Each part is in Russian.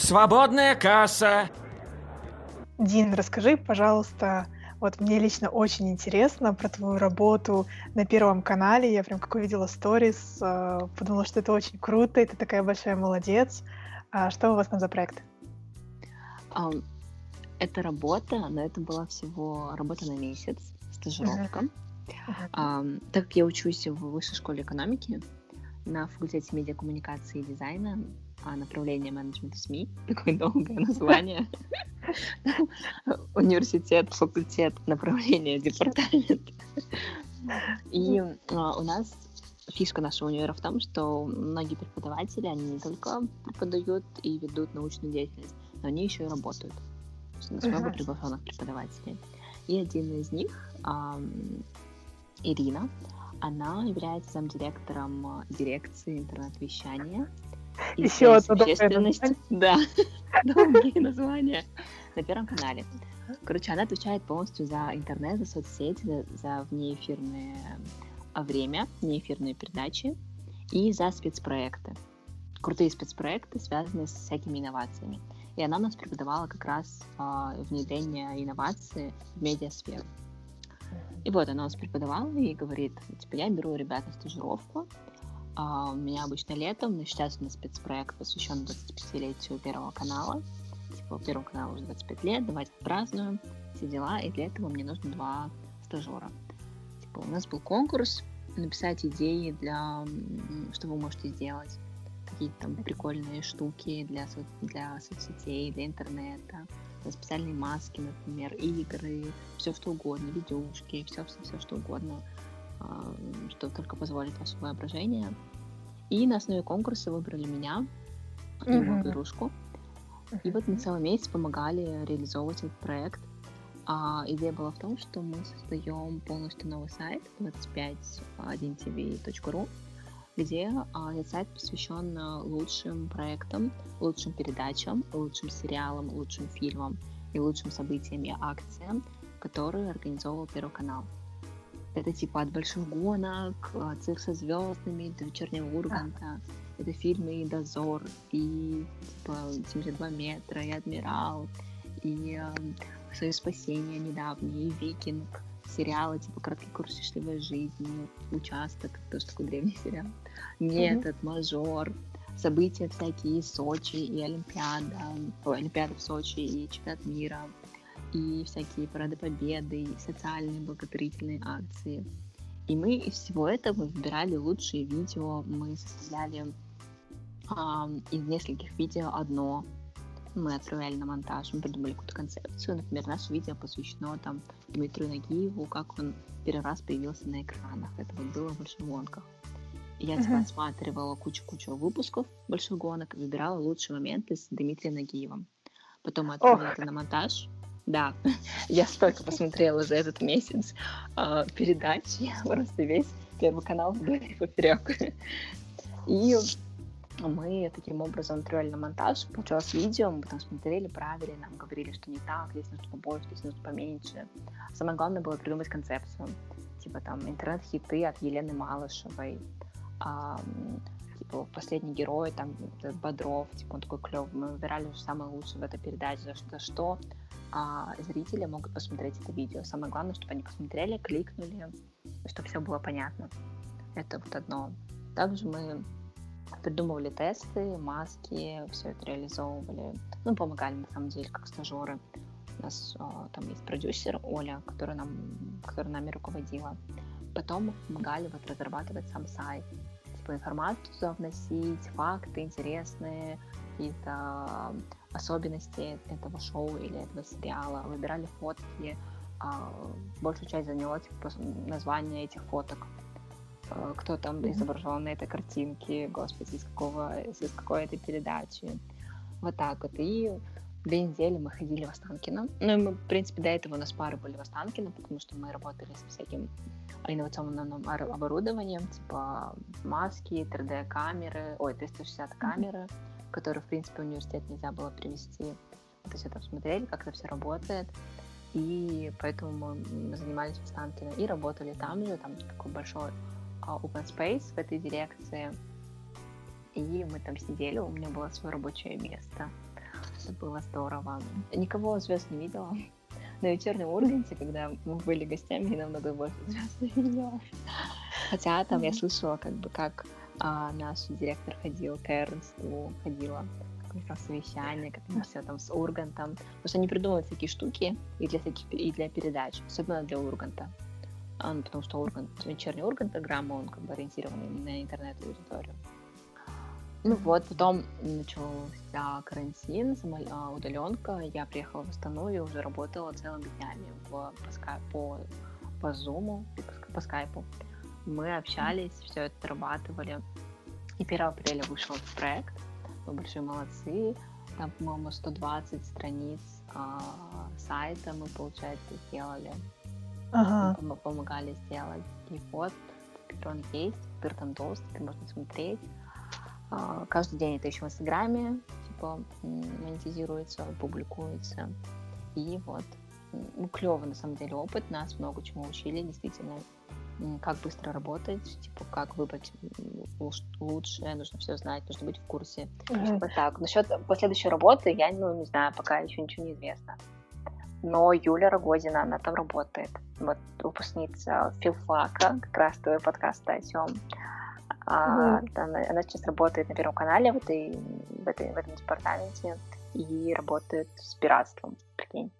Свободная касса. Дин, расскажи, пожалуйста, вот мне лично очень интересно про твою работу на Первом канале. Я прям как увидела сторис, э, подумала, что это очень круто, и ты такая большая молодец. А что у вас там за проект? Um, это работа, но это была всего работа на месяц, стажировка. Uh-huh. Um, так как я учусь в высшей школе экономики на факультете медиакоммуникации и дизайна, направление менеджмента СМИ, такое долгое название. Университет, факультет, направление, департамент. И а, у нас фишка нашего универа в том, что многие преподаватели, они не только преподают и ведут научную деятельность, но они еще и работают. У нас много приглашенных преподавателей. И один из них, Ирина, она является замдиректором а, дирекции интернет-вещания еще одно общественность. Да, долгие названия. На Первом канале. Короче, она отвечает полностью за интернет, за соцсети, за, за внеэфирное а, время, внеэфирные передачи и за спецпроекты. Крутые спецпроекты, связанные с всякими инновациями. И она у нас преподавала как раз э, внедрение инноваций в медиасферу. И вот она у нас преподавала и говорит, типа, я беру ребят на стажировку, у меня обычно летом, но сейчас у нас спецпроект посвящен 25-летию Первого канала. Типа, Первому каналу уже 25 лет, давайте празднуем, все дела, и для этого мне нужно два стажера. Типа, у нас был конкурс, написать идеи для, что вы можете сделать, какие-то там прикольные штуки для, со, для соцсетей, для интернета, специальные маски, например, игры, все что угодно, видюшки, все-все-все что угодно а, что только позволит ваше воображение. И на основе конкурса выбрали меня и mm-hmm. мою игрушку. И вот мы целый месяц помогали реализовывать этот проект. А идея была в том, что мы создаем полностью новый сайт 251tv.ru, где а, этот сайт посвящен лучшим проектам, лучшим передачам, лучшим сериалам, лучшим фильмам и лучшим событиям и акциям, которые организовывал Первый канал. Это типа от больших гонок, цирк со звездами, до вечернего Урганта. Это фильмы и Дозор, и типа 72 метра, и Адмирал, и э, Союз спасения недавний, и Викинг, сериалы типа Краткий курс счастливой жизни, Участок, тоже такой древний сериал. Метод, mm-hmm. Мажор, события всякие, Сочи, и Олимпиада, ой, Олимпиада в Сочи, и Чемпионат мира, и всякие парады победы, и социальные благотворительные акции. И мы из всего этого выбирали лучшие видео, мы составляли а, из нескольких видео одно, мы отправляли на монтаж, мы придумали какую-то концепцию. Например, наше видео посвящено там Дмитрию Нагиеву, как он первый раз появился на экранах. Это вот было в больших гонках. Я типа осматривала кучу-кучу выпусков больших гонок и выбирала лучшие моменты с Дмитрием Нагиевым. Потом мы отправили это на монтаж. Да, я столько посмотрела за этот месяц э, передач, я просто весь первый канал вдоль и поперек. И мы таким образом отправили на монтаж, получилось видео, мы там смотрели, правили, нам говорили, что не так, здесь нужно побольше, здесь нужно поменьше. Самое главное было придумать концепцию, типа там интернет-хиты от Елены Малышевой, а, типа последний герой, там Бодров, типа он такой клевый, мы выбирали самое лучшее в этой передаче, за что, что а зрители могут посмотреть это видео. Самое главное, чтобы они посмотрели, кликнули, чтобы все было понятно. Это вот одно. Также мы придумывали тесты, маски, все это реализовывали. Ну, помогали, на самом деле, как стажеры. У нас о, там есть продюсер Оля, которая, нам, которая нами руководила. Потом мы помогали вот разрабатывать сам сайт. Типа информацию вносить, факты интересные, какие-то особенности этого шоу или этого сериала, выбирали фотки, а, большую часть заняло типа, название этих фоток. А, кто там изображен на этой картинке, господи, из какого, из какой этой передачи. Вот так вот. И две недели мы ходили в Останкино. Ну, и мы, в принципе, до этого у нас пары были в Останкино, потому что мы работали с всяким инновационным оборудованием, типа маски, 3D-камеры, ой, 360 камеры. Mm-hmm который, в принципе, в университет нельзя было привести. Мы все там смотрели, как это все работает. И поэтому мы занимались в Останкино и работали там же, там такой большой uh, open space в этой дирекции. И мы там сидели, у меня было свое рабочее место. это было здорово. Никого звезд не видела. На вечернем Урганте, когда мы были гостями, я намного больше звезд не видела. Хотя там я слышала, как бы, как а, наш директор ходил, Тернс ходила на совещание, как они все там с Ургантом. Потому что они придумывают такие штуки и для всяких и для передач, особенно для Урганта. А, ну, потому что Ургант, вечерний Ургант программа, он как бы ориентирован на интернет-аудиторию. Ну вот, потом начался карантин, а, удаленка. Я приехала в Астану и уже работала целыми днями в, по, по, по Zoom, по, по скайпу. Мы общались, все это дорабатывали. И 1 апреля вышел этот проект. Мы большие молодцы. Там, по-моему, 120 страниц а, сайта мы, получается, сделали. Ага. Мы помогали сделать. И вот, он есть, теперь там толстый, теперь можно смотреть. А, каждый день это еще в Инстаграме, типа, монетизируется, публикуется. И вот, ну, клевый на самом деле опыт, нас много чему учили, действительно, как быстро работать, типа, как выбрать лучше, нужно все знать, нужно быть в курсе. Mm-hmm. Вот так. Насчет последующей работы, я, ну, не знаю, пока еще ничего не известно. Но Юля Рогозина, она там работает. Вот выпускница филфака, как раз твой подкаст о чем. А, mm-hmm. она, она сейчас работает на Первом канале в, этой, в, этой, в этом департаменте и работает с пиратством, прикинь.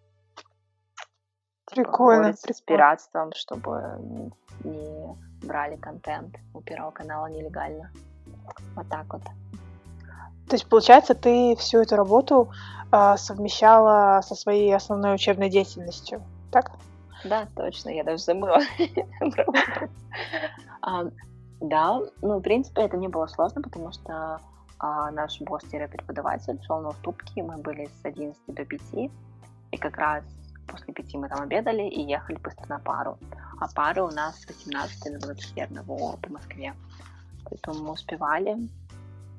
Типа, прикольно, типа, с пиратством, чтобы не брали контент у Первого канала нелегально. Вот так вот. То есть, получается, ты всю эту работу э, совмещала со своей основной учебной деятельностью, так? Да, точно, я даже забыла. Да, ну, в принципе, это не было сложно, потому что а, наш босс-преподаватель шел на уступки, мы были с 11 до 5, и как раз после 5 мы там обедали и ехали быстро на пару. А пары у нас с 18 до 21 по Москве. Поэтому мы успевали.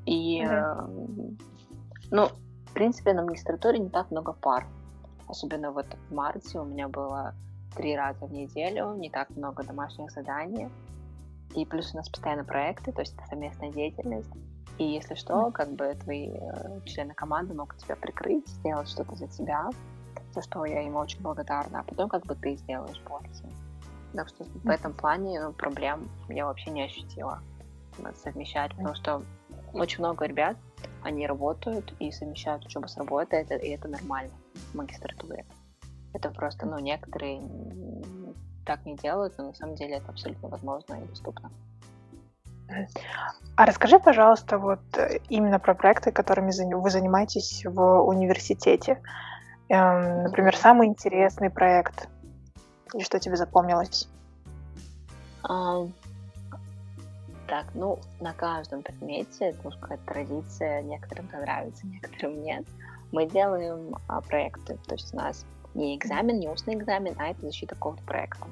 И, mm-hmm. э, ну, в принципе, на магистратуре не так много пар. Особенно вот в марте у меня было три раза в неделю, не так много домашних заданий. И плюс у нас постоянно проекты, то есть это совместная деятельность. И если что, как бы твои э, члены команды могут тебя прикрыть, сделать что-то за тебя, за что я им очень благодарна, а потом как бы ты сделаешь больше. Так что в этом плане ну, проблем я вообще не ощутила совмещать, потому что очень много ребят, они работают и совмещают учебу с работой, это, и это нормально в магистратуре. Это просто, ну, некоторые так не делают, но на самом деле это абсолютно возможно и доступно. А расскажи, пожалуйста, вот э, именно про проекты, которыми вы занимаетесь в университете. Эм, например, самый интересный проект и что тебе запомнилось? А, так, ну, на каждом предмете, это какая-то традиция, некоторым это нравится, некоторым нет. Мы делаем а, проекты, то есть у нас не экзамен, не устный экзамен, а это защита какого-то проекта.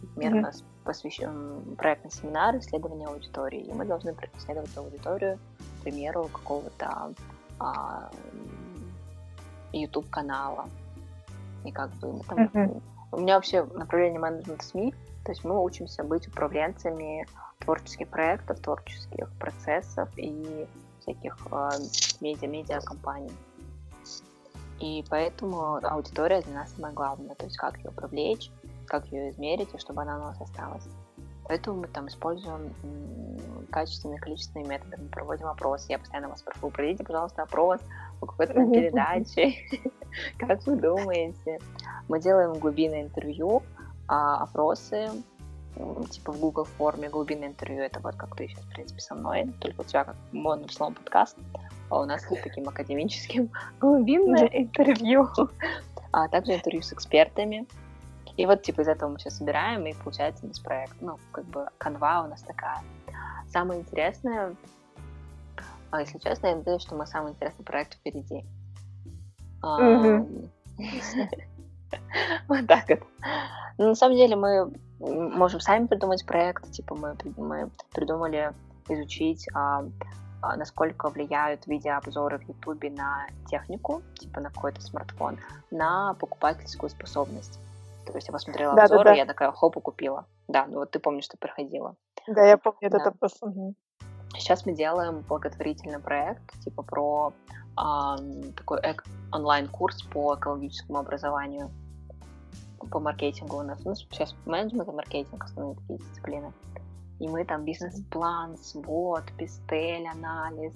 Например, mm-hmm. у нас посвящен проектный семинар исследования аудитории, и мы должны исследовать аудиторию, к примеру, какого-то а, YouTube-канала. И как бы там, mm-hmm. у меня вообще направление менеджмент СМИ, то есть мы учимся быть управленцами творческих проектов, творческих процессов и всяких э, медиа-медиа компаний. И поэтому аудитория для нас самое главное, то есть как ее привлечь, как ее измерить, и чтобы она у нас осталась. Поэтому мы там используем качественные, количественные методы, мы проводим опросы. Я постоянно вас прошу, проведите, пожалуйста, опрос по какой-то передаче. Как вы думаете? Мы делаем глубинное интервью, а опросы, типа в Google форме глубинное интервью, это вот как ты сейчас, в принципе, со мной, только у тебя как модным словом подкаст, а у нас таким академическим глубинное интервью, а также интервью с экспертами. И вот, типа, из этого мы сейчас собираем, и получается у нас проект. Ну, как бы, канва у нас такая. Самое интересное, а если честно, я надеюсь, что мы самый интересный проект впереди. Вот так вот. На самом деле мы можем сами придумать проект, типа мы, мы придумали изучить а, насколько влияют видеообзоры в Ютубе на технику, типа на какой-то смартфон, на покупательскую способность. То есть я посмотрела да, обзоры, да, да. я такая, хоп, купила. Да, ну вот ты помнишь, что проходила. Да, я помню да. этот опрос. Угу. Сейчас мы делаем благотворительный проект, типа про а, такой онлайн-курс по экологическому образованию, по маркетингу у нас. Ну, сейчас менеджмент и маркетинг основные такие дисциплины. И мы там бизнес-план, свод, пистель, анализ,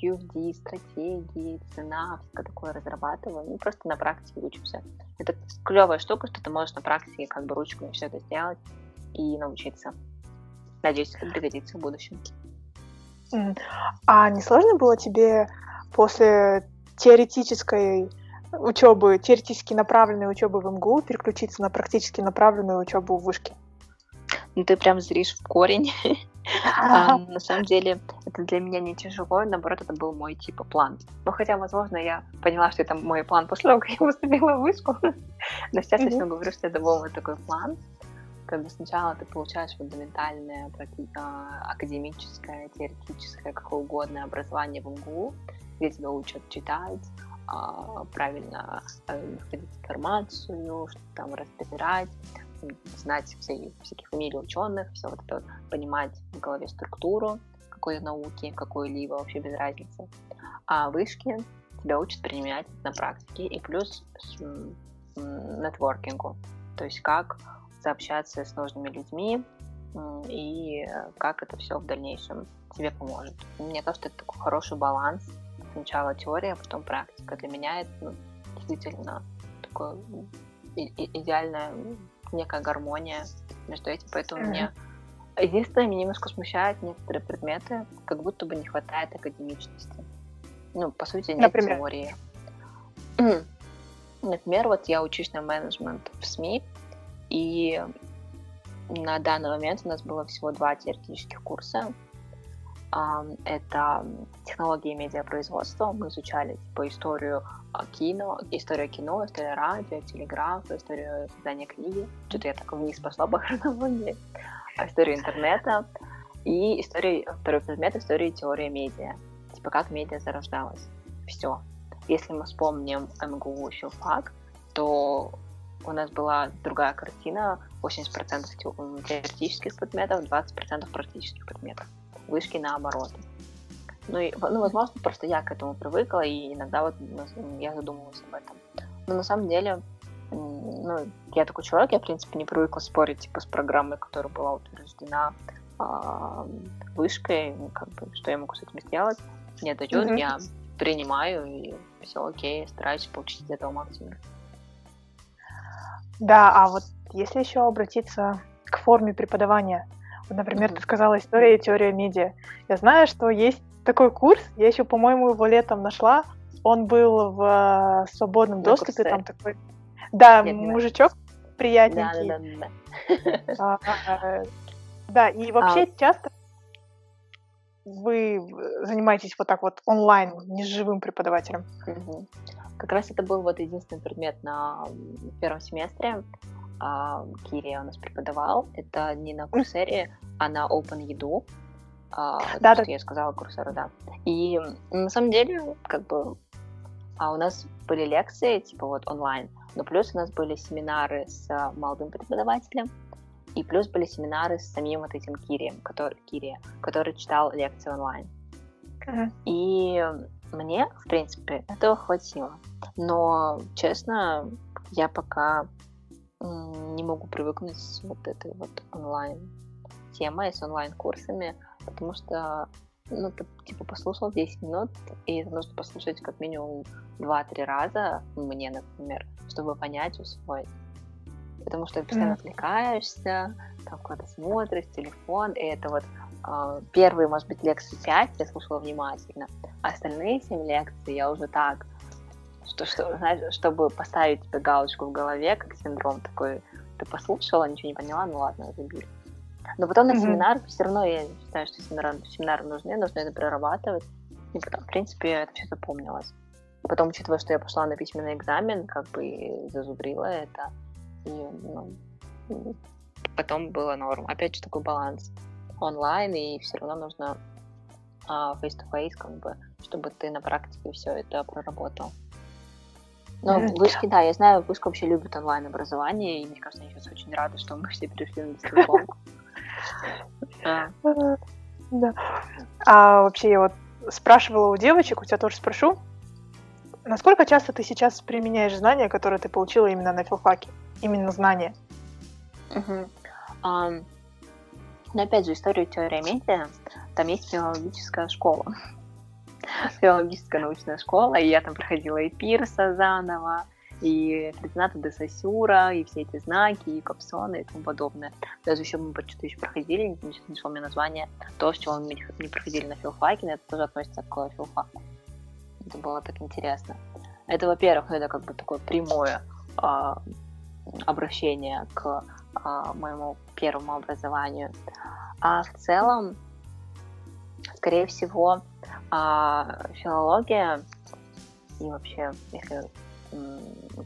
QFD, стратегии, цена, все такое разрабатываем. Ну, просто на практике учимся. Это клевая штука, что ты можешь на практике как бы ручками все это сделать и научиться. Надеюсь, это пригодится в будущем. А не сложно было тебе после теоретической учебы, теоретически направленной учебы в МГУ переключиться на практически направленную учебу в вышке? Ну, ты прям зришь в корень. а, на самом деле, это для меня не тяжело, наоборот, это был мой типа план. Ну, хотя, возможно, я поняла, что это мой план после того, как я поступила в вышку. Но сейчас я говорю, что это был мой такой план. Как бы сначала ты получаешь фундаментальное, а, академическое, теоретическое, какое угодно образование в МГУ, где тебя учат читать, а, правильно э, находить информацию, что там разбирать, знать все, всяких фамилий ученых, все вот это понимать в голове структуру какой-то науки, какой-либо, вообще без разницы. А вышки тебя учат применять на практике и плюс нетворкингу, то есть как заобщаться с нужными людьми и как это все в дальнейшем тебе поможет. Мне кажется, это такой хороший баланс. Сначала теория, а потом практика. Для меня это ну, действительно такое идеальная некая гармония между этим, поэтому mm-hmm. мне единственное, меня немножко смущает некоторые предметы, как будто бы не хватает академичности. Ну, по сути, нет Например? теории. Например, вот я учусь на менеджмент в СМИ, и на данный момент у нас было всего два теоретических курса. Это технологии медиапроизводства. Мы изучали типа историю а, кино, историю кино, историю радио, телеграф, историю создания книги. Что-то я так вниз пошла по хронологии. А историю интернета. И историю, второй предмет истории теория медиа. Типа как медиа зарождалась. Все. Если мы вспомним МГУ филфак, то у нас была другая картина, 80% теоретических предметов, 20% практических предметов вышки наоборот. Ну, и, ну, возможно, просто я к этому привыкла, и иногда вот я задумывалась об этом. Но на самом деле, ну, я такой человек, я, в принципе, не привыкла спорить, типа, с программой, которая была утверждена э, вышкой, как бы, что я могу с этим сделать. Мне дают, mm-hmm. я принимаю, и все окей, стараюсь получить из этого максимум. Да, а вот если еще обратиться к форме преподавания, Например, ты сказала история и теория медиа. Я знаю, что есть такой курс, я еще, по-моему, его летом нашла. Он был в э, свободном доступе, там такой... Да, Нет, мужичок приятненький. Да, да, да. Да, а, да и вообще а... часто вы занимаетесь вот так вот онлайн, не с живым преподавателем. Угу. Как раз это был вот единственный предмет на первом семестре а, Кирия у нас преподавал. Это не на Курсере, а на Open Еду. А, да, да. я сказала Курсеру, да. И на самом деле, как бы, а у нас были лекции, типа вот онлайн, но плюс у нас были семинары с молодым преподавателем, и плюс были семинары с самим вот этим Кирием, который, Кирия, который читал лекции онлайн. Uh-huh. И мне, в принципе, этого хватило. Но, честно, я пока не могу привыкнуть с вот этой вот онлайн темой, с онлайн-курсами, потому что ну, ты, типа, послушал 10 минут, и это нужно послушать как минимум 2-3 раза, мне, например, чтобы понять, усвоить. Потому что ты постоянно отвлекаешься, там куда-то смотришь, телефон, и это вот э, первые, может быть, лекции 5 я слушала внимательно, а остальные 7 лекций я уже так что, что, знаешь, чтобы поставить тебе галочку в голове, как синдром такой, ты послушала, ничего не поняла, ну ладно, забили. Но потом на mm-hmm. семинар все равно я считаю, что семинары, семинары нужны, нужно это прорабатывать. И потом, в принципе, это все запомнилось. Потом, учитывая, что я пошла на письменный экзамен, как бы зазубрила это. И, ну, потом было норм. Опять же, такой баланс онлайн, и все равно нужно а, face-to-face, как бы, чтобы ты на практике все это проработал. Но mm вышки, да, я знаю, вышка вообще любит онлайн-образование, и мне кажется, они сейчас очень рады, что мы все перешли на дистанционку. Да. А вообще я вот спрашивала у девочек, у тебя тоже спрошу. насколько часто ты сейчас применяешь знания, которые ты получила именно на филфаке? Именно знания? Угу. Um, но опять же, историю теории медиа, там есть филологическая школа. филологическая научная школа, и я там проходила и Пирса заново, и Фридната де Сосюра, и все эти знаки, и капсоны и тому подобное. Даже еще мы что-то еще проходили, не нашел мне название, то, с чего мы не проходили на филфаке, но это тоже относится к филфаку. Это было так интересно. Это, во-первых, это как бы такое прямое э, обращение к э, моему первому образованию. А в целом, скорее всего, э, филология и вообще, если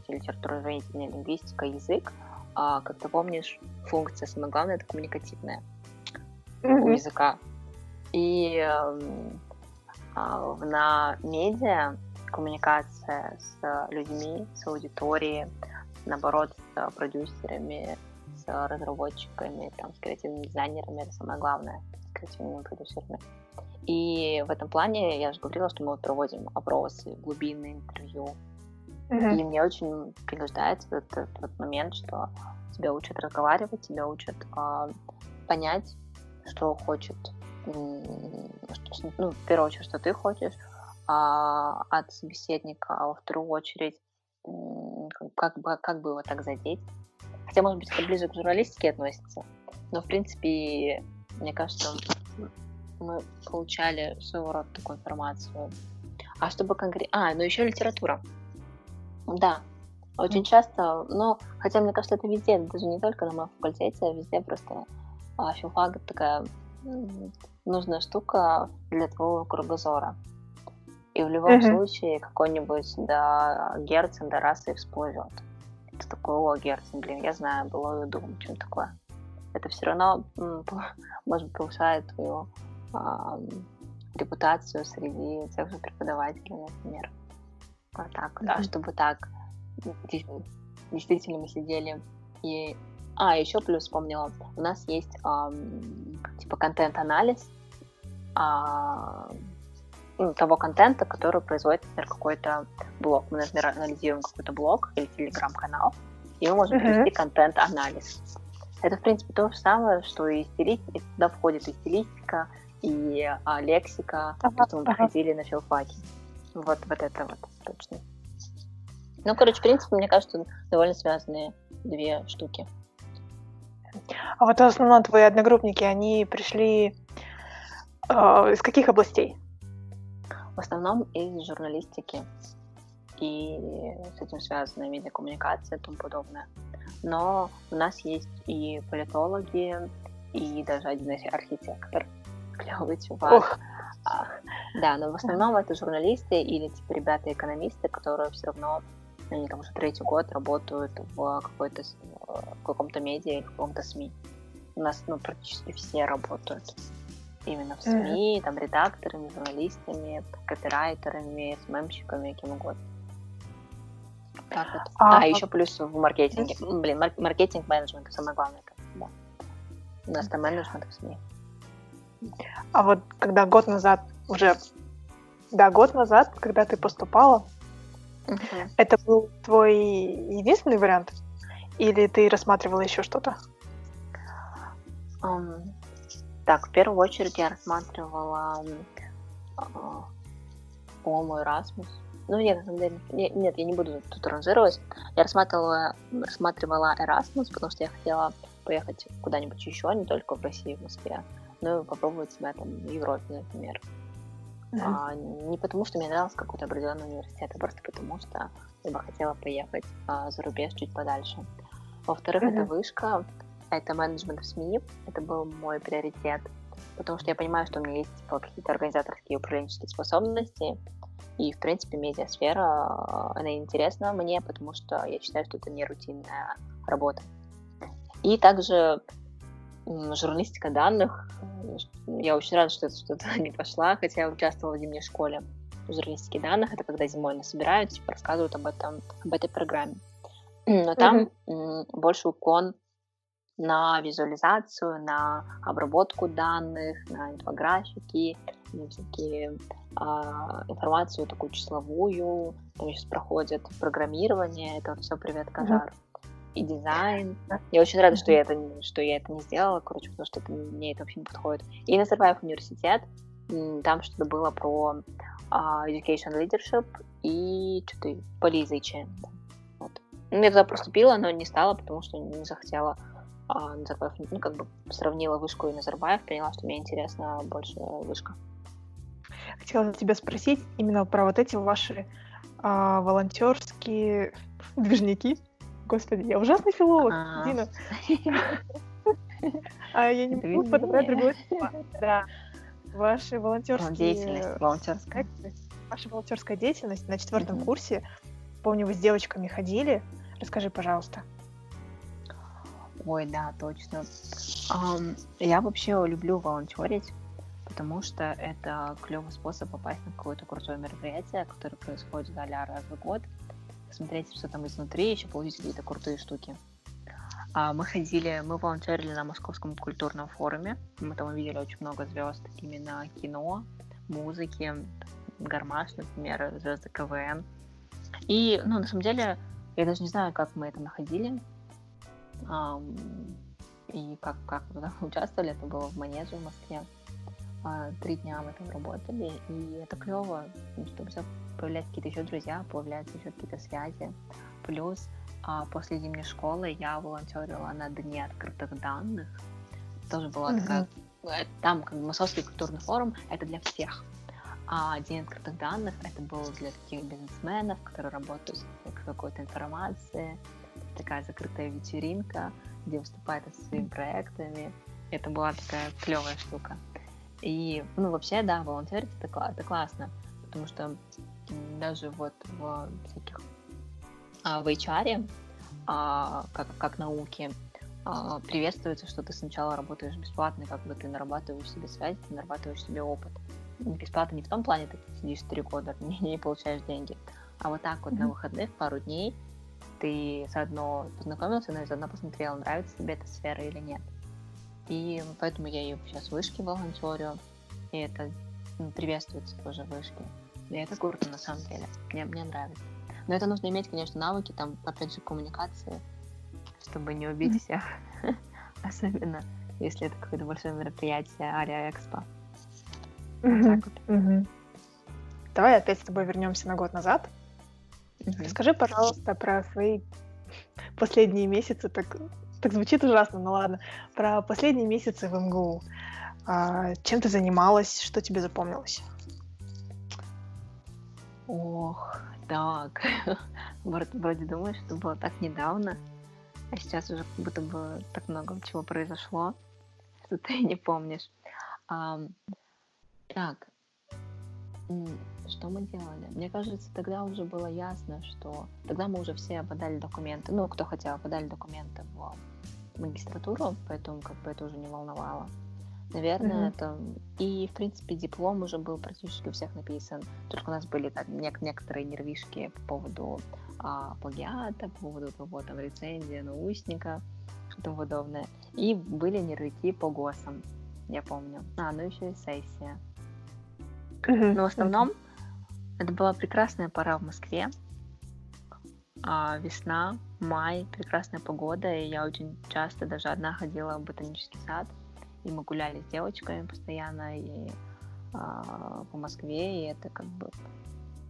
литература, извините, лингвистика, язык, а, как ты помнишь, функция самое главное это коммуникативная mm-hmm. у языка. И э, э, на медиа коммуникация с людьми, с аудиторией, наоборот, с продюсерами, с разработчиками, там, с креативными дизайнерами, это самое главное, с креативными продюсерами. И в этом плане я же говорила, что мы проводим опросы, глубинные интервью, Mm-hmm. И мне очень пригождается этот, этот момент, что тебя учат разговаривать, тебя учат э, понять, что хочет, что, ну, в первую очередь, что ты хочешь а, от собеседника, а во вторую очередь, как бы, как бы его так задеть. Хотя, может быть, это ближе к журналистике относится, но, в принципе, мне кажется, мы получали своего рода такую информацию. А чтобы конкретно... А, ну еще литература. Да, очень часто, но хотя мне кажется, это везде, даже не только на моем факультете, а везде просто а, филфак такая нужная штука для твоего кругозора. И в любом mm-hmm. случае какой-нибудь да, Герцен, да, раз и всплывет. Это такой, о, Герцен, блин, я знаю, было и думал, чем такое. Это все равно, может быть, повышает твою а, репутацию среди тех же преподавателей, например. Вот так, да, mm-hmm. чтобы так действительно мы сидели и... А, еще плюс вспомнила, у нас есть эм, типа контент-анализ э, ну, того контента, который производит, например, какой-то блог. Мы, например, анализируем какой-то блог или телеграм-канал, и мы можем mm-hmm. контент-анализ. Это, в принципе, то же самое, что и стилистика, туда входит и стилистика, и а, лексика, ага, что мы ага. проходили на филфаке. Вот, вот это вот точно. Ну, короче, в принципе, мне кажется, довольно связанные две штуки. А вот в основном твои одногруппники, они пришли э, из каких областей? В основном из журналистики и с этим связанная медиакоммуникация и тому подобное. Но у нас есть и политологи, и даже один архитектор, клевый чувак. Ох. А, да, но в основном это журналисты или типа ребята-экономисты, которые все равно, они там уже третий год работают в какой-то в каком-то медиа или в каком-то СМИ. У нас ну, практически все работают именно в СМИ, mm-hmm. там редакторами, журналистами, копирайтерами, СММщиками, кем угодно. Так вот. А, а еще плюс в маркетинге. Блин, мар- маркетинг-менеджмент самое главное. Да. У нас там менеджмент в СМИ. А вот когда год назад, уже, да, год назад, когда ты поступала, uh-huh. это был твой единственный вариант? Или ты рассматривала еще что-то? Um, так, в первую очередь я рассматривала, по-моему, Erasmus. Ну, нет, на самом деле, нет, я не буду тут ранжировать. Я рассматривала, рассматривала Erasmus, потому что я хотела поехать куда-нибудь еще, не только в России, в Москве ну, попробовать себя там в Европе, например. Mm-hmm. А, не потому, что мне нравился какой-то определенный университет, а просто потому, что я бы хотела поехать а, за рубеж чуть подальше. Во-вторых, mm-hmm. это вышка, это менеджмент в СМИ, это был мой приоритет, потому что я понимаю, что у меня есть типа, какие-то организаторские и управленческие способности, и, в принципе, медиасфера, а, она интересна мне, потому что я считаю, что это не рутинная работа. И также журналистика данных. Я очень рада, что это что-то не пошла, хотя я участвовала в зимней школе журналистики данных. Это когда зимой нас собирают, типа, рассказывают об этом, об этой программе. Но там mm-hmm. больше уклон на визуализацию, на обработку данных, на инфографики ну, всякие а, информацию такую числовую, там сейчас проходит программирование, это вот все привет Казар. Mm-hmm и дизайн. Я очень рада, что я это, что я это не сделала, короче, потому что это, мне это вообще не подходит. И Назарбаев университет, там что-то было про uh, education leadership и что-то полизайче. Вот. Ну, я туда поступила, но не стала, потому что не захотела uh, Назарбаев, ну, как бы сравнила вышку и Назарбаев, поняла, что мне интересна больше вышка. Хотела тебя спросить именно про вот эти ваши а, волонтерские движники. Господи, я ужасный филолог, А-а-а. Дина. А я не могу подобрать другое слово. Да. Ваши волонтерские... Деятельность волонтерская. Ваша волонтерская деятельность на четвертом курсе. Помню, вы с девочками ходили. Расскажи, пожалуйста. Ой, да, точно. Um, я вообще люблю волонтерить, потому что это клевый способ попасть на какое-то крутое мероприятие, которое происходит а раз в год, посмотреть все там изнутри, еще получить какие-то крутые штуки. А, мы ходили, мы волонтерили на Московском культурном форуме. Мы там увидели очень много звезд именно кино, музыки, гармаш, например, звезды КВН. И, ну, на самом деле, я даже не знаю, как мы это находили. И как, как мы туда участвовали, это было в Манеже в Москве. А, три дня мы там работали, и это клево, что появляются какие-то еще друзья, появляются еще какие-то связи. Плюс а после зимней школы я волонтерила на Дне открытых данных. Тоже была mm-hmm. такая... Э, там как бы Московский культурный форум, это для всех. А День открытых данных это был для таких бизнесменов, которые работают с какой-то информацией. Такая закрытая вечеринка, где выступают со своими проектами. Это была такая клевая штука. И, ну, вообще, да, волонтерить это, это классно, потому что даже вот в всяких а, в HR, а, как, как науке, а, приветствуется, что ты сначала работаешь бесплатно, как бы ты нарабатываешь себе связь, ты нарабатываешь себе опыт. Бесплатно не в том плане, ты сидишь три года, не получаешь деньги, а вот так вот mm-hmm. на выходных пару дней ты заодно познакомился, но и заодно посмотрел, нравится тебе эта сфера или нет. И поэтому я и сейчас в вышке волонтерю, и это ну, приветствуется тоже в вышке. И это круто на самом деле. Мне, мне нравится. Но это нужно иметь, конечно, навыки, там, опять же, коммуникации, чтобы не убить всех. Особенно, если это какое-то большое мероприятие, а Экспо. Давай опять с тобой вернемся на год назад. Расскажи, пожалуйста, про свои последние месяцы. Так, так звучит ужасно, ну ладно. Про последние месяцы в МГУ. А, чем ты занималась, что тебе запомнилось? Ох, так. Вроде, вроде думаешь, что было так недавно, а сейчас уже как будто бы так много чего произошло, что ты не помнишь. А, так, что мы делали? Мне кажется, тогда уже было ясно, что тогда мы уже все подали документы, ну, кто хотел, подали документы в магистратуру, поэтому как бы это уже не волновало. Наверное, mm-hmm. это... И, в принципе, диплом уже был практически у всех написан. Только у нас были так, нек- некоторые нервишки по поводу а, плагиата, по поводу того, там, рецензии наусника, что-то подобное. И были нервики по ГОСам, я помню. А, ну еще и сессия. Mm-hmm. Но в основном. Это была прекрасная пора в Москве. А, весна, май, прекрасная погода, и я очень часто даже одна ходила в ботанический сад – и мы гуляли с девочками постоянно и а, по Москве, и это как бы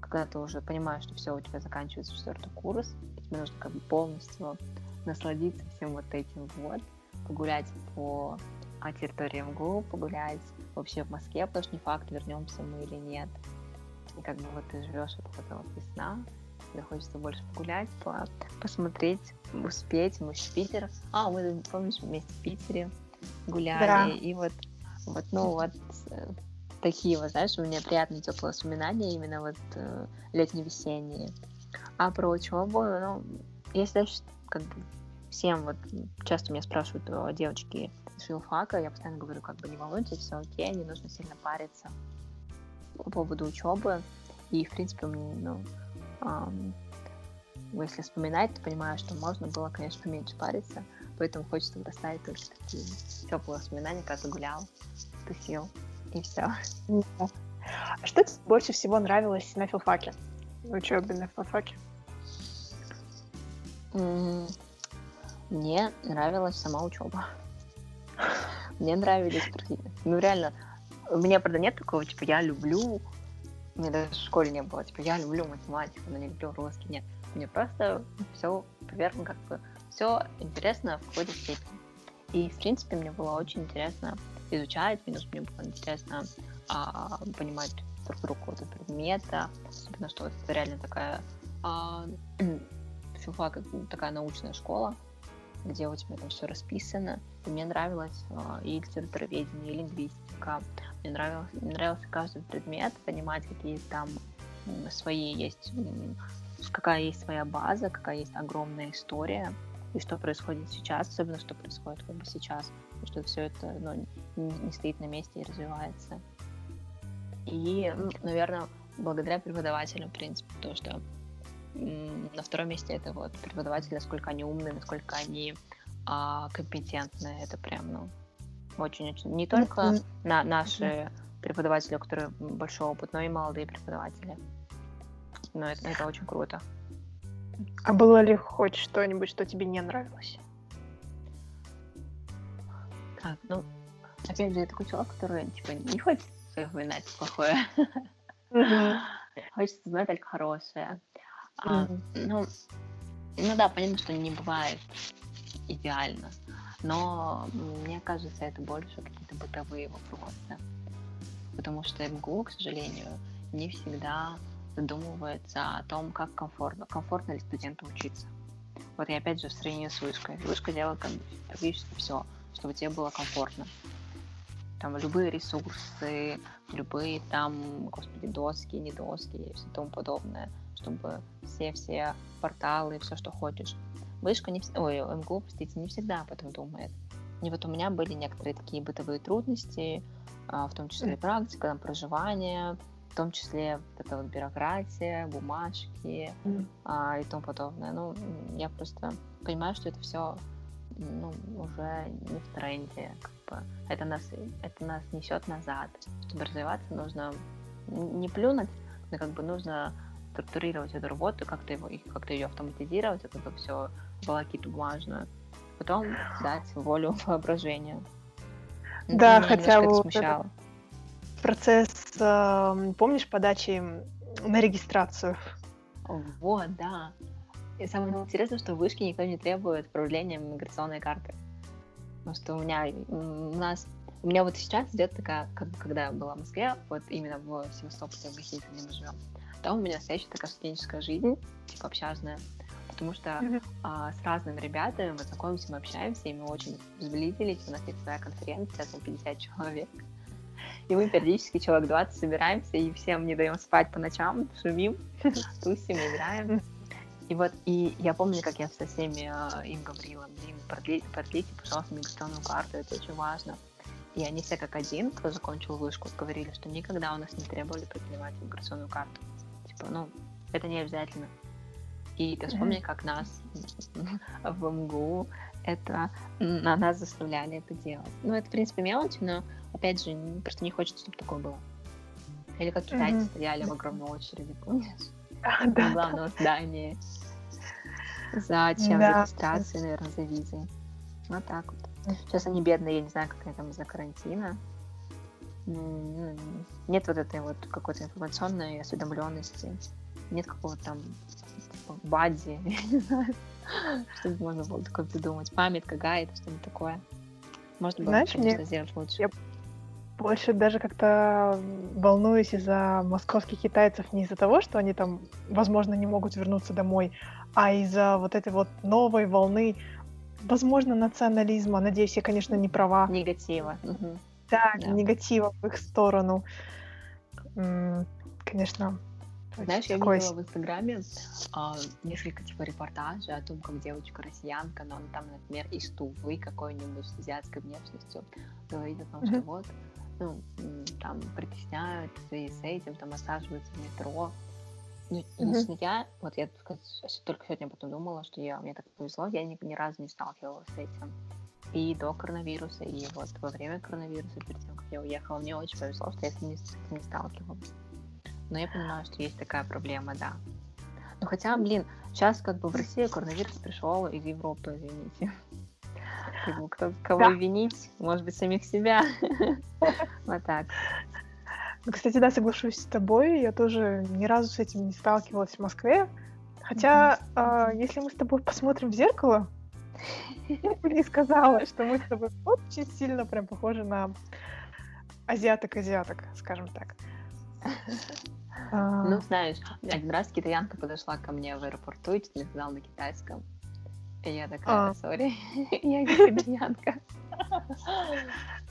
когда ты уже понимаешь, что все, у тебя заканчивается четвертый курс, тебе нужно как бы полностью насладиться всем вот этим вот, погулять по а, территории МГУ, погулять вообще в Москве, потому что не факт, вернемся мы или нет. И как бы вот ты живешь вот эта вот весна, тебе хочется больше погулять, по, посмотреть, успеть. Мы в Питер. А, мы, помнишь, вместе в Питере гуляли. Да. И вот, вот, ну вот э, такие вот, знаешь, у меня приятные теплые воспоминания именно вот э, летне-весенние. А про учебу, ну, если даже как бы всем вот часто меня спрашивают о девочке с филфака, я постоянно говорю, как бы не волнуйтесь, все окей, не нужно сильно париться по поводу учебы. И, в принципе, мне, ну, эм, если вспоминать, то понимаю, что можно было, конечно, меньше париться, поэтому хочется вот оставить только такие теплые воспоминания, когда ты гулял, тусил. и все. А что тебе больше всего нравилось на филфаке? Учебе на филфаке? Мне нравилась сама учеба. Мне нравились... Ну, реально, у меня, правда, нет такого, типа, я люблю... У меня даже в школе не было, типа, я люблю математику, но не люблю русский. Нет, мне просто все, наверное, как бы все интересно в какой-то степени. И, в принципе, мне было очень интересно изучать, минус мне было интересно а, понимать структуру какого-то предмета, особенно что это реально такая а, филфак, такая научная школа, где у тебя там все расписано. И мне нравилось а, и литературоведение, и лингвистика. Мне нравилось, мне нравился каждый предмет, понимать, какие там свои есть, какая есть своя база, какая есть огромная история, и что происходит сейчас, особенно что происходит как бы сейчас, что все это ну, не стоит на месте и развивается. И, наверное, благодаря преподавателям, в принципе, то, что на втором месте это вот преподаватели, насколько они умные, насколько они а, компетентны. Это прям, ну, очень-очень. Не только mm-hmm. на наши преподаватели, у которых большой опыт, но и молодые преподаватели. Но это, это очень круто. А было ли хоть что-нибудь, что тебе не нравилось? Так, ну, опять же, я такой человек, который, типа, не хочет вспоминать плохое. Mm-hmm. Хочется знать только хорошее. А, ну, ну да, понятно, что не бывает идеально, но мне кажется, это больше какие-то бытовые вопросы. Потому что МГУ, к сожалению, не всегда задумывается о том, как комфортно, комфортно ли студенту учиться. Вот я опять же в сравнении с вышкой. Вышка делает практически все, чтобы тебе было комфортно. Там любые ресурсы, любые там, господи, доски, не доски и все тому подобное чтобы все-все порталы, все, что хочешь. Вышка не... Ой, МГУ, простите, не всегда об этом думает. И вот у меня были некоторые такие бытовые трудности, а, в том числе практика, там, проживание, в том числе вот эта вот бюрократия, бумажки mm. а, и тому подобное. Ну, я просто понимаю, что это все ну, уже не в тренде. Как бы. это, нас, это нас несет назад. Чтобы развиваться, нужно не плюнуть, но как бы нужно структурировать эту работу, как-то его, как-то ее автоматизировать, это все волокиту бумажную. Потом дать волю воображению. Да, Меня хотя бы вот процесс, э, помнишь, подачи на регистрацию? Вот, да. И самое интересное, что в вышке никто не требует отправления миграционной карты. Потому что у меня, у нас, у меня вот сейчас идет такая, как, когда я была в Москве, вот именно в Севастополе, в гостинице, где мы живем, там у меня настоящая такая студенческая жизнь, типа общажная, потому что mm-hmm. а, с разными ребятами мы знакомимся, мы общаемся, и мы очень сблизились, у нас есть своя конференция, там 50 человек, и мы периодически человек 20 собираемся, и всем не даем спать по ночам, шумим, тусим, играем. И вот, и я помню, как я со всеми э, им говорила, блин, продлите, продлите, пожалуйста, миграционную карту, это очень важно. И они все как один, кто закончил вышку, говорили, что никогда у нас не требовали продлевать миграционную карту что, ну, это не обязательно. И ты вспомни, как нас в МГУ это на нас заставляли это делать. Ну, это, в принципе, мелочь, но, опять же, просто не хочется, чтобы такое было. Или как китайцы mm-hmm. стояли в огромной очереди, помнишь? А, да, в главном да. здании. Да. регистрации, наверное, за визой. Вот так вот. Сейчас они бедные, я не знаю, как они там из-за карантина нет вот этой вот какой-то информационной осведомленности, нет какого-то там типа, бади, не знаю, чтобы можно было такое придумать, памятка, гайд, что-нибудь такое. Можно было Знаешь, мне... сделать лучше. Я больше даже как-то волнуюсь из-за московских китайцев не из-за того, что они там, возможно, не могут вернуться домой, а из-за вот этой вот новой волны, возможно, национализма. Надеюсь, я, конечно, не права. Негатива. Угу да, да. негатива в их сторону. Конечно. Знаешь, я такой... видела в Инстаграме а, несколько типа репортажей о том, как девочка россиянка, но она там, например, из Тувы какой-нибудь с азиатской внешностью говорит о том, mm-hmm. что вот, ну, там притесняют в связи с этим, там осаживаются в метро. Ну, mm-hmm. лично я, вот я только сегодня потом думала, что я, мне так повезло, я ни, ни разу не сталкивалась с этим и до коронавируса, и вот во время коронавируса, перед тем, как я уехала. Мне очень повезло, что я с этим не, сталкивалась. Но я понимаю, что есть такая проблема, да. Ну хотя, блин, сейчас как бы в России коронавирус пришел из Европы, извините. Как бы, кто, кого да. винить? Может быть, самих себя. Вот так. Ну, кстати, да, соглашусь с тобой. Я тоже ни разу с этим не сталкивалась в Москве. Хотя, э, если мы с тобой посмотрим в зеркало, не сказала, что мы с тобой очень сильно прям похожи на азиаток-азиаток, скажем так. Ну, знаешь, один раз китаянка подошла ко мне в аэропорту и мне сказала на китайском. И я такая, а. сори, я китаянка.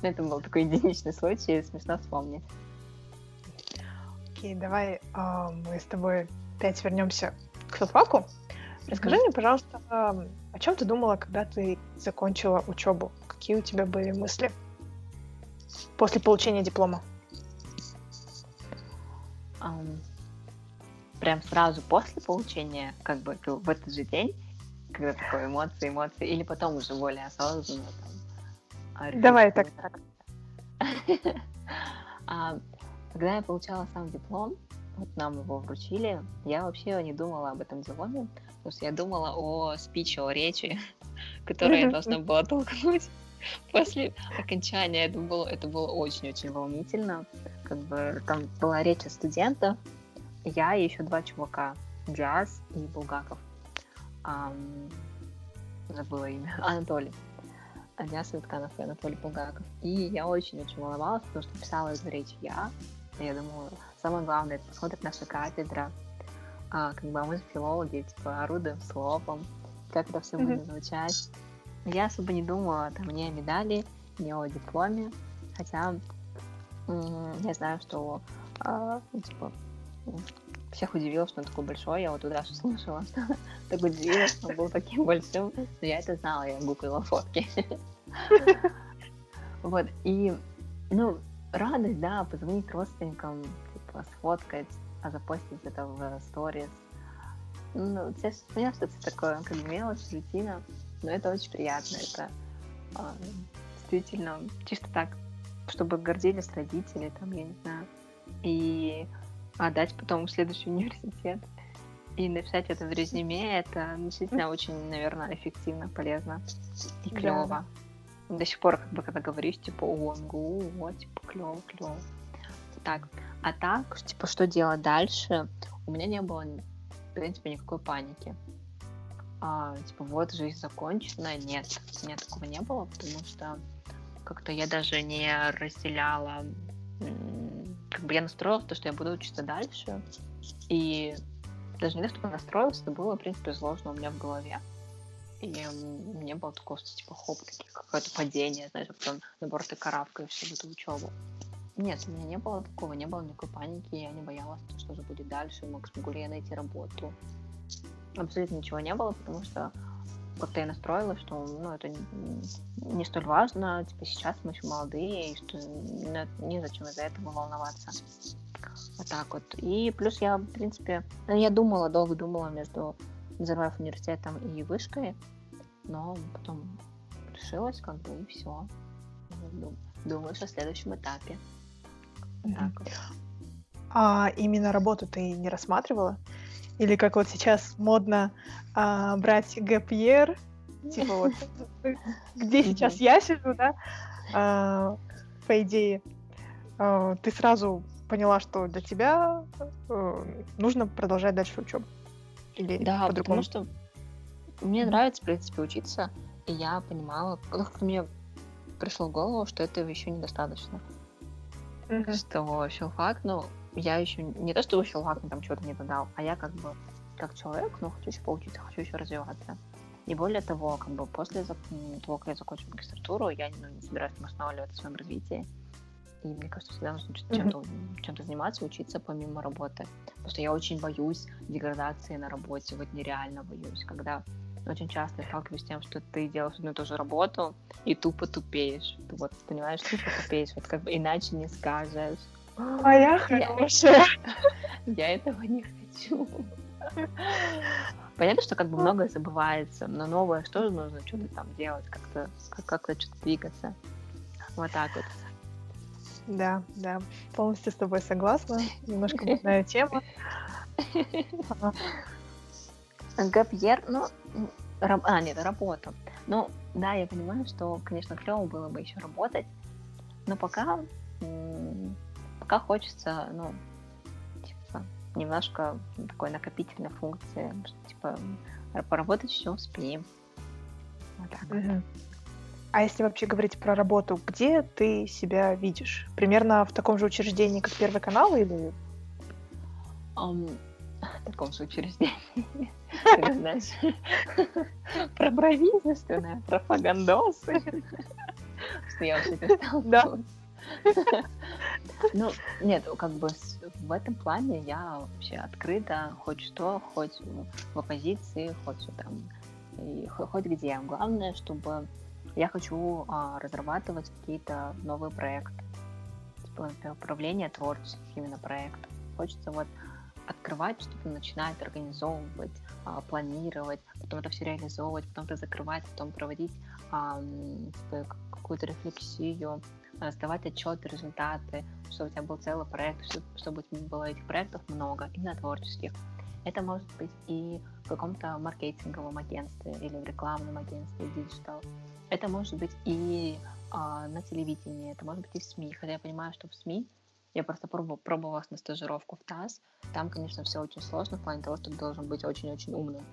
Это был такой единичный случай, смешно вспомнить. Окей, давай а, мы с тобой опять вернемся к филфаку. Расскажи мне, пожалуйста, о чем ты думала, когда ты закончила учебу? Какие у тебя были мысли после получения диплома? Um, прям сразу после получения, как бы в этот же день, когда такое эмоции, эмоции, или потом уже более осознанно там. Давай так, так. А, когда я получала сам диплом, вот нам его вручили, я вообще не думала об этом дипломе, потому что я думала о спиче, о речи, которую я должна была толкнуть после окончания. Это было, это было очень-очень волнительно. Как бы там была речь о студентах, я и еще два чувака, Джаз и Булгаков. Ам, забыла имя, Анатолий. Адиас Светканов и Анатолий Булгаков. И я очень-очень волновалась, потому что писала эту речь я. Я думала, самое главное, это посмотрит наша кафедра, а, как бы а мы же филологи, типа, орудуем словом, как это все будет звучать. Я особо не думала там ни о медали, ни о дипломе, хотя я знаю, что э, типа, всех удивило, что он такой большой. Я вот туда что слышала, что так удивилась, что он был таким большим. Но я это знала, я гуглила фотки. Вот, и, ну, радость, да, позвонить родственникам, типа, сфоткать, а запостить это в сторис. Ну, понятно, что это такое, как мелочь, рутина, но это очень приятно, это а, действительно чисто так, чтобы гордились родители, там, я не знаю, и отдать потом в следующий университет и написать это в резюме, это действительно очень, наверное, эффективно, полезно и клево. Да. До сих пор, как бы, когда говоришь, типа, о, МГУ, вот, типа, клево, клево. Так, а так, типа, что делать дальше? У меня не было, в принципе, никакой паники. А, типа, вот, жизнь закончена. Нет, у меня такого не было, потому что как-то я даже не разделяла как бы я настроилась, то, что я буду учиться дальше. И даже не то, чтобы настроилась, это было, в принципе, сложно у меня в голове. И не было что, типа, хоп, какое-то падение, знаешь, а потом, наоборот, ты карабкаешься в эту учебу. Нет, у меня не было такого, не было никакой паники, я не боялась, что же будет дальше, мог, смогу ли я найти работу. Абсолютно ничего не было, потому что как-то я настроилась, что ну, это не, столь важно, типа сейчас мы еще молодые, и что незачем из-за этого волноваться. Вот так вот. И плюс я, в принципе, ну, я думала, долго думала между Назарбаев университетом и вышкой, но потом решилась, как бы, и все. Думаю, что в следующем этапе. Так. А именно работу ты не рассматривала? Или как вот сейчас модно а, брать гэпьер, типа вот, где сейчас я сижу, да, а, по идее, а, ты сразу поняла, что для тебя а, нужно продолжать дальше учебу? Или да, потому что мне нравится, в принципе, учиться, и я понимала, как мне пришло в голову, что этого еще недостаточно. Mm-hmm. Что филфак, ну, я еще не то, что филфак мне там чего-то не додал, а я как бы как человек, но хочу еще поучиться, хочу еще развиваться. И более того, как бы после того, как я закончу магистратуру, я ну, не собираюсь там останавливаться в своем развитии. И мне кажется, всегда нужно чем-то, mm-hmm. чем-то заниматься, учиться помимо работы. Потому что я очень боюсь деградации на работе, вот нереально боюсь, когда очень часто я сталкиваюсь с тем, что ты делаешь одну и ту же работу и тупо тупеешь. Ты вот понимаешь, тупо тупеешь, вот как бы иначе не скажешь. А я хорошая. Я этого не хочу. Понятно, что как бы многое забывается, но новое что же нужно что-то там делать, как-то как- как-то что-то двигаться. Вот так вот. Да, да, полностью с тобой согласна. Немножко больная тема. Гапьер, ну, раб... а, нет, работа. Ну, да, я понимаю, что, конечно, клево было бы еще работать, но пока, пока хочется, ну, типа, немножко такой накопительной функции, типа, поработать еще успеем. Вот так. Угу. А если вообще говорить про работу, где ты себя видишь? Примерно в таком же учреждении, как Первый канал, или? Um, в таком учреждении. знаешь, про правительственное, пропагандосы. Что я вообще перестала Да. Ну, нет, как бы в этом плане я вообще открыта, хоть что, хоть в оппозиции, хоть там, и хоть где. Главное, чтобы я хочу а, разрабатывать какие-то новые проекты. Типа управление творческих именно проектов. Хочется вот открывать что-то, начинать организовывать, а, планировать, потом это все реализовывать, потом это закрывать, потом проводить а, типа, какую-то рефлексию, сдавать отчеты, результаты, чтобы у тебя был целый проект, чтобы было этих проектов много, именно творческих. Это может быть и в каком-то маркетинговом агентстве или в рекламном агентстве, digital. Это может быть и а, на телевидении, это может быть и в СМИ. Хотя я понимаю, что в СМИ я просто пробовала, пробовалась на стажировку в ТАСС. Там, конечно, все очень сложно в плане того, что ты должен быть очень-очень умным.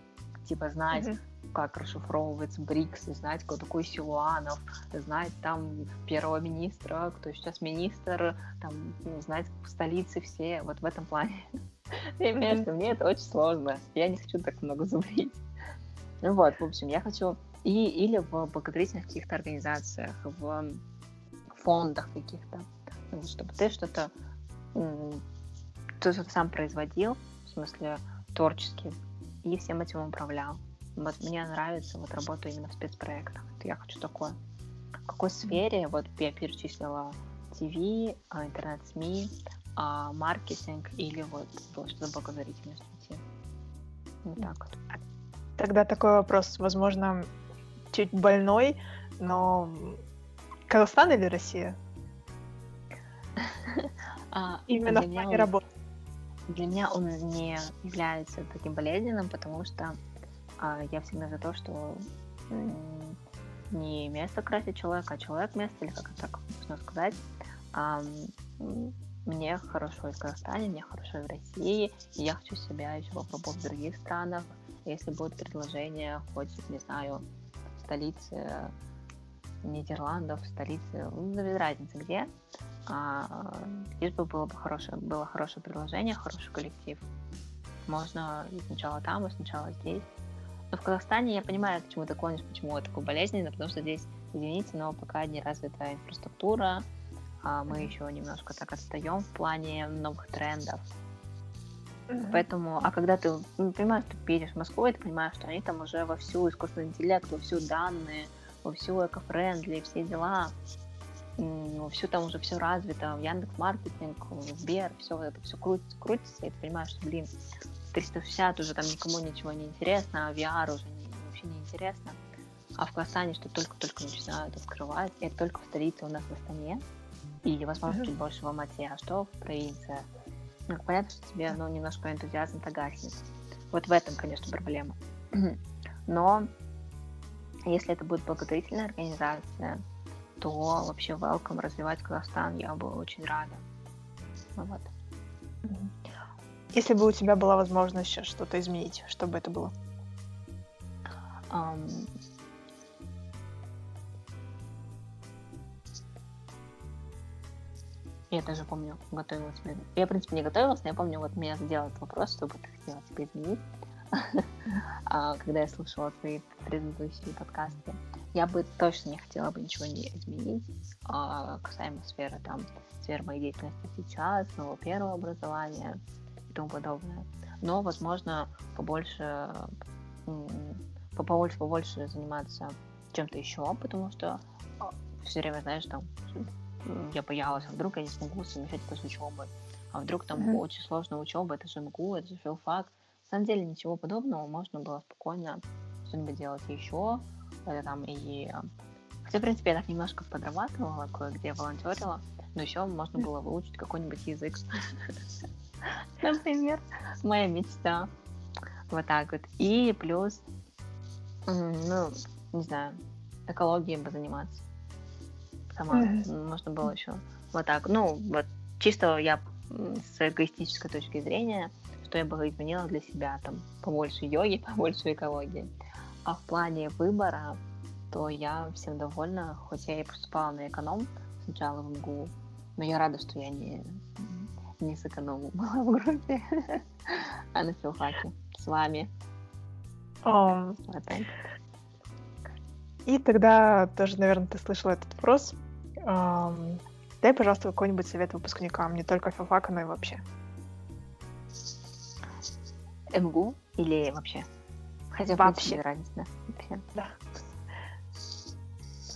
Типа знать, mm-hmm. как расшифровывается БРИКС, знать, кто такой Силуанов, знать там первого министра, кто сейчас министр, там, ну, знать столицы все. Вот в этом плане. Я имею мне это очень сложно. Я не хочу так много зубрить. Ну вот, в общем, я хочу и, или в благотворительных каких-то организациях, в фондах каких-то, чтобы ты что-то ты что-то сам производил, в смысле творчески, и всем этим управлял. Вот мне нравится вот работа именно в спецпроектах. Я хочу такое. В какой сфере, вот я перечислила ТВ, а, интернет-СМИ, а, маркетинг или вот что-то благотворительность Вот так вот. Тогда такой вопрос, возможно, чуть больной, но Казахстан или Россия? А, Именно в плане работы. Для меня он не является таким болезненным, потому что а, я всегда за то, что не место красит человека, а человек место, или как так можно сказать. А, мне хорошо и в Казахстане, мне хорошо и в России, и я хочу себя еще попробовать в других странах. Если будет предложение, хоть, не знаю, столице Нидерландов, столице, ну, без разницы где, а, лишь бы было бы хорошее, было хорошее предложение, хороший коллектив. Можно и сначала там, и сначала здесь. Но в Казахстане я понимаю, к чему ты клонишь, почему это такое болезненно, потому что здесь, извините, но пока не развита инфраструктура, а мы еще немножко так отстаем в плане новых трендов. Mm-hmm. Поэтому, а когда ты ну, понимаешь, ты едешь в Москву, и ты понимаешь, что они там уже вовсю искусственный интеллект, вовсю данные, вовсю экофрендли, все дела, вовсю там уже все развито, в Яндекс Маркетинг, в Сбер, все это все крутится, крутится, и ты понимаешь, что, блин, 360 уже там никому ничего не интересно, а VR уже не, вообще не интересно. А в Казахстане что только-только начинают открывать, и это только в столице у нас в Астане, и, возможно, mm-hmm. чуть больше в Алмате, а что в провинции? Ну, понятно, что тебе ну, немножко энтузиазм-то гаснет. Вот в этом, конечно, проблема. Но если это будет благотворительная организация, то вообще welcome развивать Казахстан, я бы очень рада. Ну, вот. Если бы у тебя была возможность сейчас что-то изменить, что бы это было? Um, Я даже помню, готовилась. Я, в принципе, не готовилась, но я помню, вот меня задел этот вопрос, что бы ты хотела себе изменить. А, когда я слушала твои предыдущие подкасты. Я бы точно не хотела бы ничего не изменить а, касаемо сферы, там, сферы моей деятельности сейчас, моего первого образования и тому подобное. Но, возможно, побольше, побольше, побольше заниматься чем-то еще, потому что а, все время, знаешь, там я боялась, а вдруг я не смогу совмещать с учебой, а вдруг там mm-hmm. очень сложная учеба, это же МГУ, это же филфак. Самом деле ничего подобного, можно было спокойно что-нибудь делать еще, это там и... Хотя, в принципе, я так немножко подрабатывала, кое-где волонтерила, Но еще можно было выучить какой-нибудь язык. Например, моя мечта. Вот так вот. И плюс, ну, не знаю, экологией бы заниматься. Сама. Можно было еще вот так. Ну, вот чисто я с эгоистической точки зрения, что я бы изменила для себя, там, побольше йоги, побольше экологии. А в плане выбора, то я всем довольна, хоть я и поступала на эконом сначала в МГУ, но я рада, что я не, не с экономом была в группе, а на филфаке с вами. Вот И тогда тоже, наверное, ты слышала этот вопрос. Дай, пожалуйста, какой-нибудь совет выпускникам, не только филфака, но и вообще. МГУ или вообще? Хотя вообще. разница. Вообще. Да.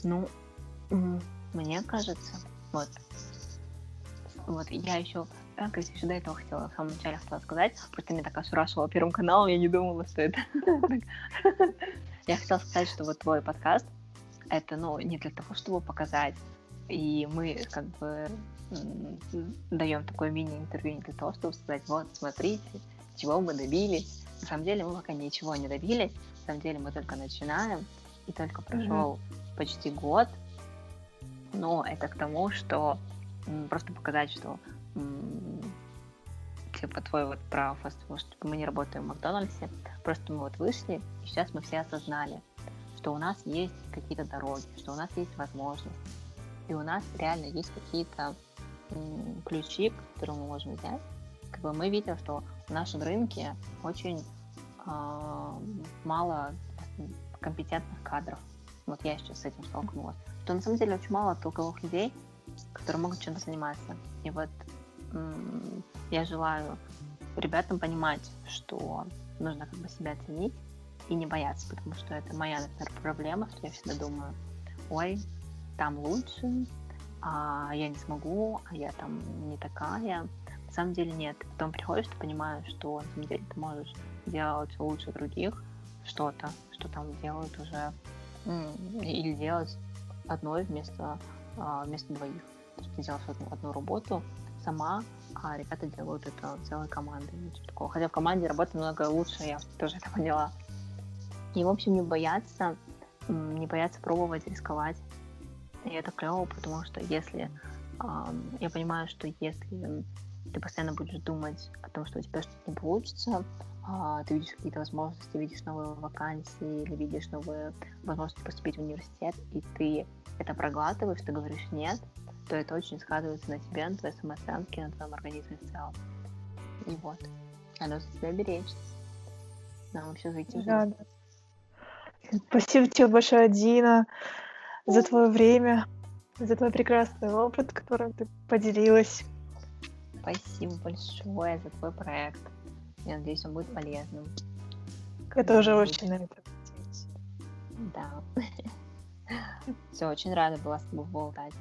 Ну, мне кажется, вот, вот я еще, так, если еще до этого хотела, в самом начале хотела сказать, просто меня так ошарашило Первым каналом, я не думала, что это... Я хотела сказать, что вот твой подкаст, это, ну, не для того, чтобы показать, и мы как бы даем такое мини-интервью не для того, чтобы сказать, вот, смотрите, чего мы добились. На самом деле мы пока ничего не добились, на самом деле мы только начинаем, и только прошел mm-hmm. почти год, но это к тому, что просто показать, что типа твой вот про фастфуд, что мы не работаем в Макдональдсе, просто мы вот вышли, и сейчас мы все осознали, что у нас есть какие-то дороги, что у нас есть возможности, и у нас реально есть какие-то ключи, которые мы можем взять. Как бы мы видим, что в нашем рынке очень э, мало компетентных кадров. Вот я сейчас с этим столкнулась. Что на самом деле очень мало толковых людей, которые могут чем-то заниматься. И вот я желаю ребятам понимать, что нужно как бы себя ценить и не бояться, потому что это моя, например, проблема, что я всегда думаю, ой, там лучше, а я не смогу, а я там не такая. На самом деле нет. Потом приходишь, ты понимаешь, что на самом деле ты можешь делать лучше других что-то, что там делают уже, или делать одной вместо, а, вместо двоих. То есть ты делаешь одну, одну работу сама, а ребята делают это целой командой. Ну, типа такого. Хотя в команде работа намного лучше, я тоже это поняла. И, в общем, не бояться, не бояться пробовать, рисковать. И это клево, потому что если я понимаю, что если ты постоянно будешь думать о том, что у тебя что-то не получится, э, ты видишь какие-то возможности, видишь новые вакансии или видишь новые возможности поступить в университет, и ты это проглатываешь, ты говоришь нет, то это очень сказывается на тебе, на твоей самооценке, на твоем организме в целом. И вот. А нужно себя беречь. Нам вообще зайти да, да. Спасибо тебе большое, Дина, за твое время, за твой прекрасный опыт, которым ты поделилась. Спасибо большое за твой проект. Я надеюсь, он будет полезным. Я тоже очень на это. Да. Все, очень рада была с тобой болтать.